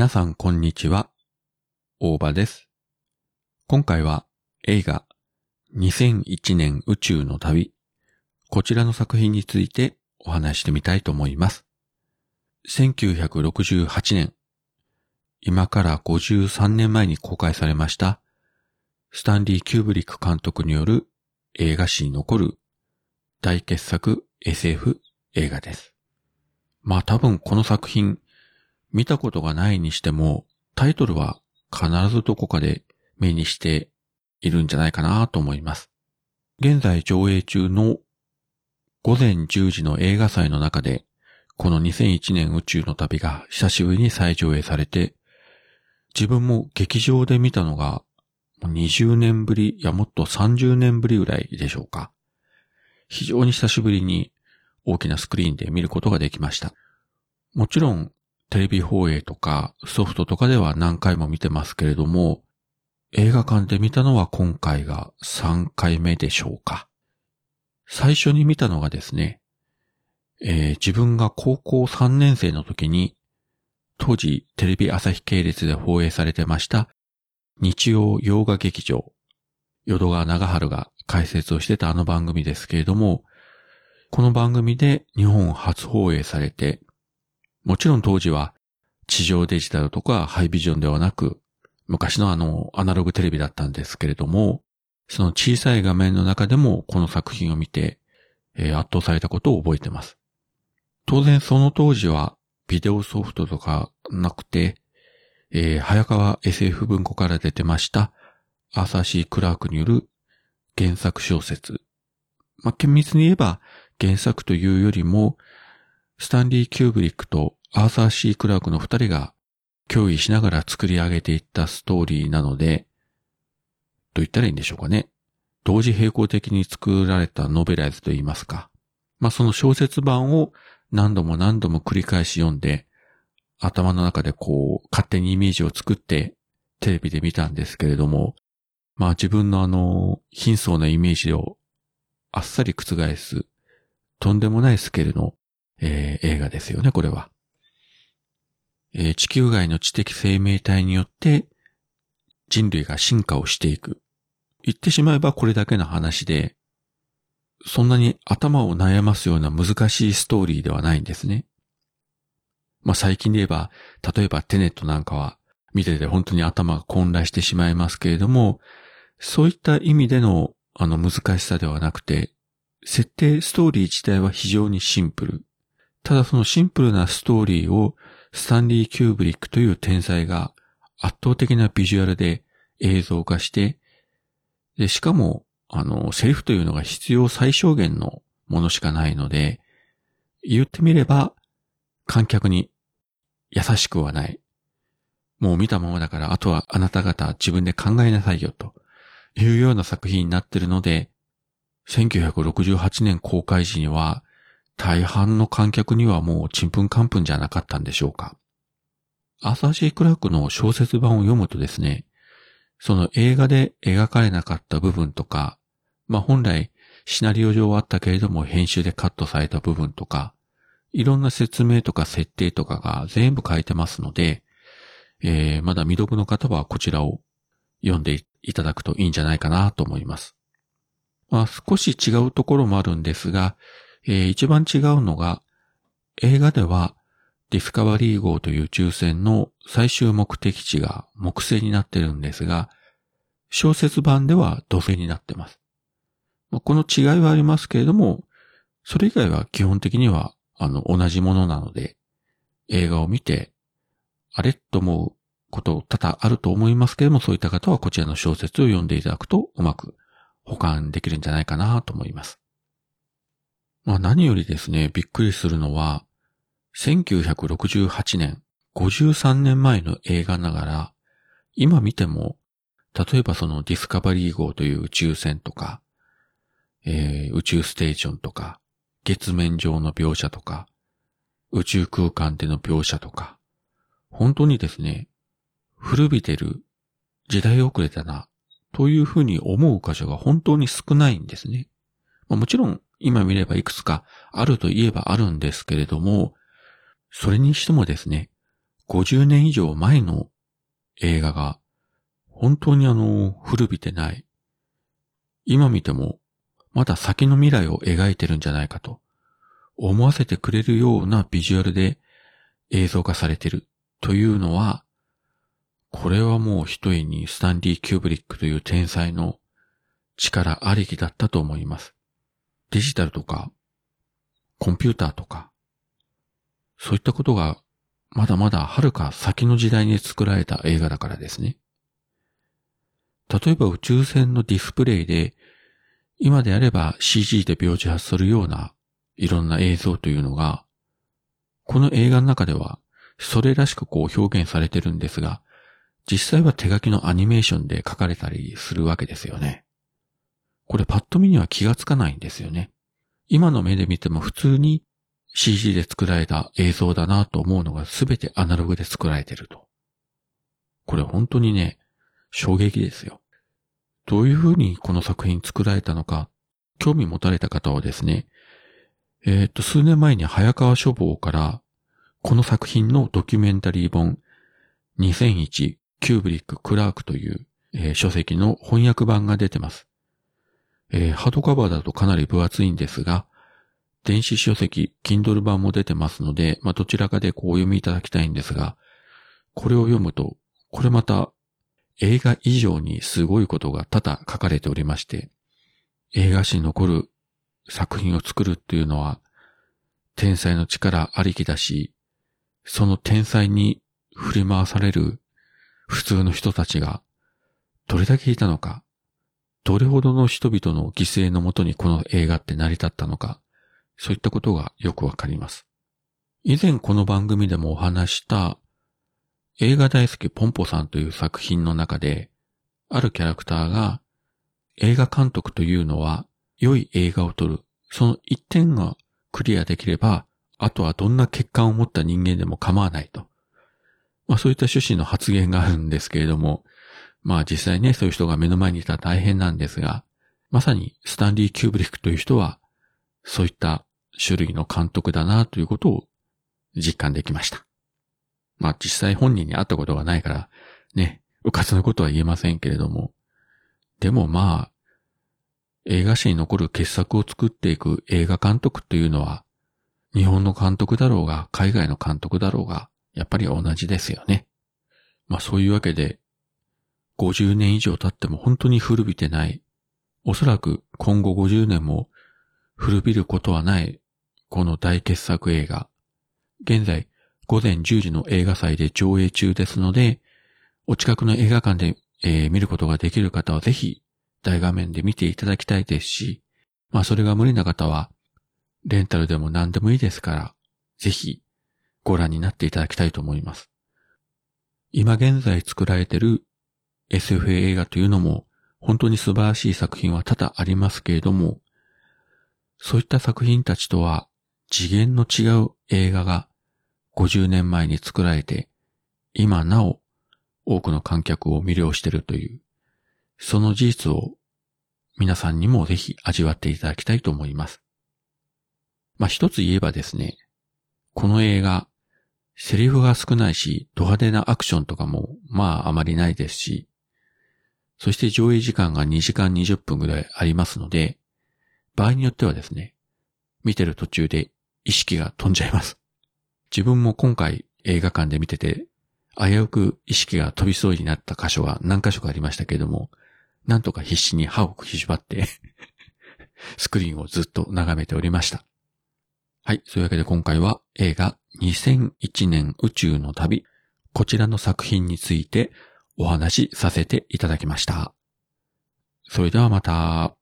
皆さんこんにちは。大場です。今回は映画2001年宇宙の旅、こちらの作品についてお話してみたいと思います。1968年、今から53年前に公開されました、スタンリー・キューブリック監督による映画史に残る大傑作 SF 映画です。まあ多分この作品見たことがないにしてもタイトルは必ずどこかで目にしているんじゃないかなと思います。現在上映中の午前10時の映画祭の中でこの2001年宇宙の旅が久しぶりに再上映されて自分も劇場で見たのが20年ぶり、いやもっと30年ぶりぐらいでしょうか。非常に久しぶりに大きなスクリーンで見ることができました。もちろん、テレビ放映とかソフトとかでは何回も見てますけれども、映画館で見たのは今回が3回目でしょうか。最初に見たのがですね、えー、自分が高校3年生の時に、当時テレビ朝日系列で放映されてました日曜洋画劇場、淀川長春が解説をしてたあの番組ですけれども、この番組で日本初放映されて、もちろん当時は地上デジタルとかハイビジョンではなく、昔のあのアナログテレビだったんですけれども、その小さい画面の中でもこの作品を見て、えー、圧倒されたことを覚えてます。当然その当時はビデオソフトとかなくて、えー、早川 SF 文庫から出てました、アサ・シー・クラークによる原作小説。まあ、厳密に言えば原作というよりも、スタンリー・キューブリックとアーサー・シー・クラークの二人が協議しながら作り上げていったストーリーなので、と言ったらいいんでしょうかね。同時並行的に作られたノベライズと言いますか。まあ、その小説版を何度も何度も繰り返し読んで、頭の中でこう、勝手にイメージを作ってテレビで見たんですけれども、まあ自分のあの、貧相なイメージをあっさり覆す、とんでもないスケールの、えー、映画ですよね、これは。えー、地球外の知的生命体によって人類が進化をしていく。言ってしまえばこれだけの話で、そんなに頭を悩ますような難しいストーリーではないんですね。まあ最近で言えば、例えばテネットなんかは見てて本当に頭が混乱してしまいますけれども、そういった意味でのあの難しさではなくて、設定ストーリー自体は非常にシンプル。ただそのシンプルなストーリーをスタンリー・キューブリックという天才が圧倒的なビジュアルで映像化して、で、しかも、あの、セリフというのが必要最小限のものしかないので、言ってみれば、観客に優しくはない。もう見たままだから、あとはあなた方自分で考えなさいよというような作品になってるので、1968年公開時には、大半の観客にはもうちんぷんかんぷんじゃなかったんでしょうか。アサ・シー・クラークの小説版を読むとですね、その映画で描かれなかった部分とか、まあ本来シナリオ上はあったけれども編集でカットされた部分とか、いろんな説明とか設定とかが全部書いてますので、えー、まだ未読の方はこちらを読んでいただくといいんじゃないかなと思います。まあ少し違うところもあるんですが、えー、一番違うのが、映画ではディスカバリー号という宇宙船の最終目的地が木星になってるんですが、小説版では土星になってます。この違いはありますけれども、それ以外は基本的にはあの、同じものなので、映画を見て、あれと思うこと多々あると思いますけれども、そういった方はこちらの小説を読んでいただくとうまく保管できるんじゃないかなと思います。まあ何よりですね、びっくりするのは、1968年、53年前の映画ながら、今見ても、例えばそのディスカバリー号という宇宙船とか、えー、宇宙ステーションとか、月面上の描写とか、宇宙空間での描写とか、本当にですね、古びてる時代遅れたな、というふうに思う箇所が本当に少ないんですね。まあ、もちろん今見ればいくつかあると言えばあるんですけれども、それにしてもですね、50年以上前の映画が、本当にあの、古びてない。今見ても、まだ先の未来を描いてるんじゃないかと、思わせてくれるようなビジュアルで映像化されてるというのは、これはもう一重にスタンディ・キューブリックという天才の力ありきだったと思います。デジタルとか、コンピューターとか、そういったことがまだまだ遥か先の時代に作られた映画だからですね。例えば宇宙船のディスプレイで、今であれば CG で描写するようないろんな映像というのが、この映画の中ではそれらしくこう表現されてるんですが、実際は手書きのアニメーションで書かれたりするわけですよね。これパッと見には気がつかないんですよね。今の目で見ても普通に CG で作られた映像だなと思うのが全てアナログで作られてると。これ本当にね、衝撃ですよ。どういう風にこの作品作られたのか、興味持たれた方はですね、えー、っと、数年前に早川書房から、この作品のドキュメンタリー本、2001キューブリック・クラークという、えー、書籍の翻訳版が出てます。えー、ハードカバーだとかなり分厚いんですが、電子書籍、Kindle 版も出てますので、まあ、どちらかでこうお読みいただきたいんですが、これを読むと、これまた映画以上にすごいことが多々書かれておりまして、映画史に残る作品を作るっていうのは、天才の力ありきだし、その天才に振り回される普通の人たちがどれだけいたのか、どれほどの人々の犠牲のもとにこの映画って成り立ったのか、そういったことがよくわかります。以前この番組でもお話した映画大好きポンポさんという作品の中で、あるキャラクターが映画監督というのは良い映画を撮る。その一点がクリアできれば、あとはどんな欠陥を持った人間でも構わないと。まあそういった趣旨の発言があるんですけれども、まあ実際ね、そういう人が目の前にいたら大変なんですが、まさにスタンディ・キューブリックという人は、そういった種類の監督だなということを実感できました。まあ実際本人に会ったことがないから、ね、うかつなことは言えませんけれども、でもまあ、映画史に残る傑作を作っていく映画監督というのは、日本の監督だろうが、海外の監督だろうが、やっぱり同じですよね。まあそういうわけで、50年以上経っても本当に古びてない、おそらく今後50年も古びることはないこの大傑作映画。現在、午前10時の映画祭で上映中ですので、お近くの映画館で、えー、見ることができる方はぜひ大画面で見ていただきたいですし、まあそれが無理な方は、レンタルでも何でもいいですから、ぜひご覧になっていただきたいと思います。今現在作られている SF 映画というのも本当に素晴らしい作品は多々ありますけれども、そういった作品たちとは次元の違う映画が50年前に作られて、今なお多くの観客を魅了しているという、その事実を皆さんにもぜひ味わっていただきたいと思います。まあ、一つ言えばですね、この映画、セリフが少ないし、ド派手なアクションとかも、まああまりないですし、そして上映時間が2時間20分ぐらいありますので、場合によってはですね、見てる途中で意識が飛んじゃいます。自分も今回映画館で見てて、危うく意識が飛びそうになった箇所が何箇所かありましたけれども、なんとか必死に歯を食いしばって スクリーンをずっと眺めておりました。はい。そういうわけで今回は映画2001年宇宙の旅、こちらの作品についてお話しさせていただきました。それではまた。